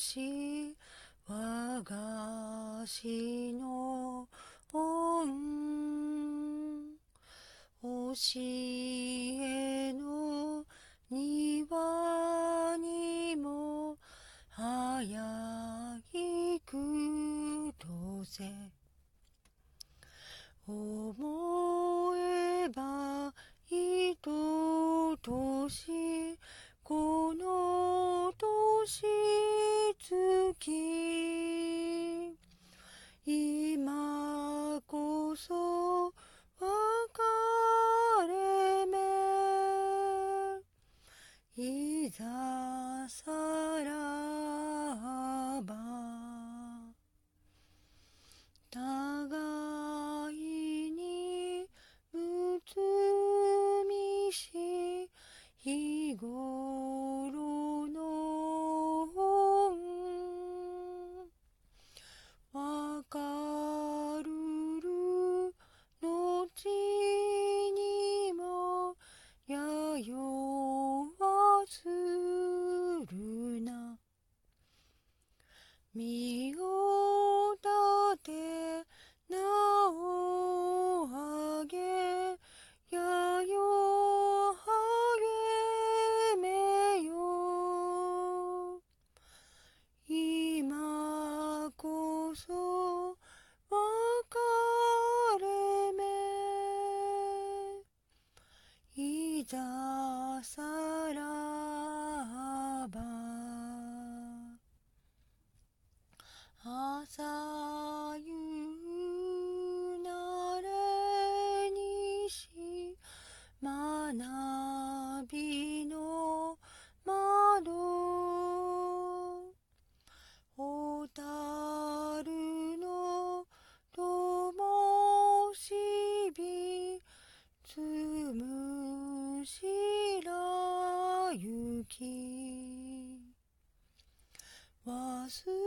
し和菓子の恩教えの庭にも早いくとせ思えばいととし目身を立て名をあげやよ励めよ今こそ別れ目。いざささゆなれにし学びの窓。ホタの灯火つむしらゆき忘れ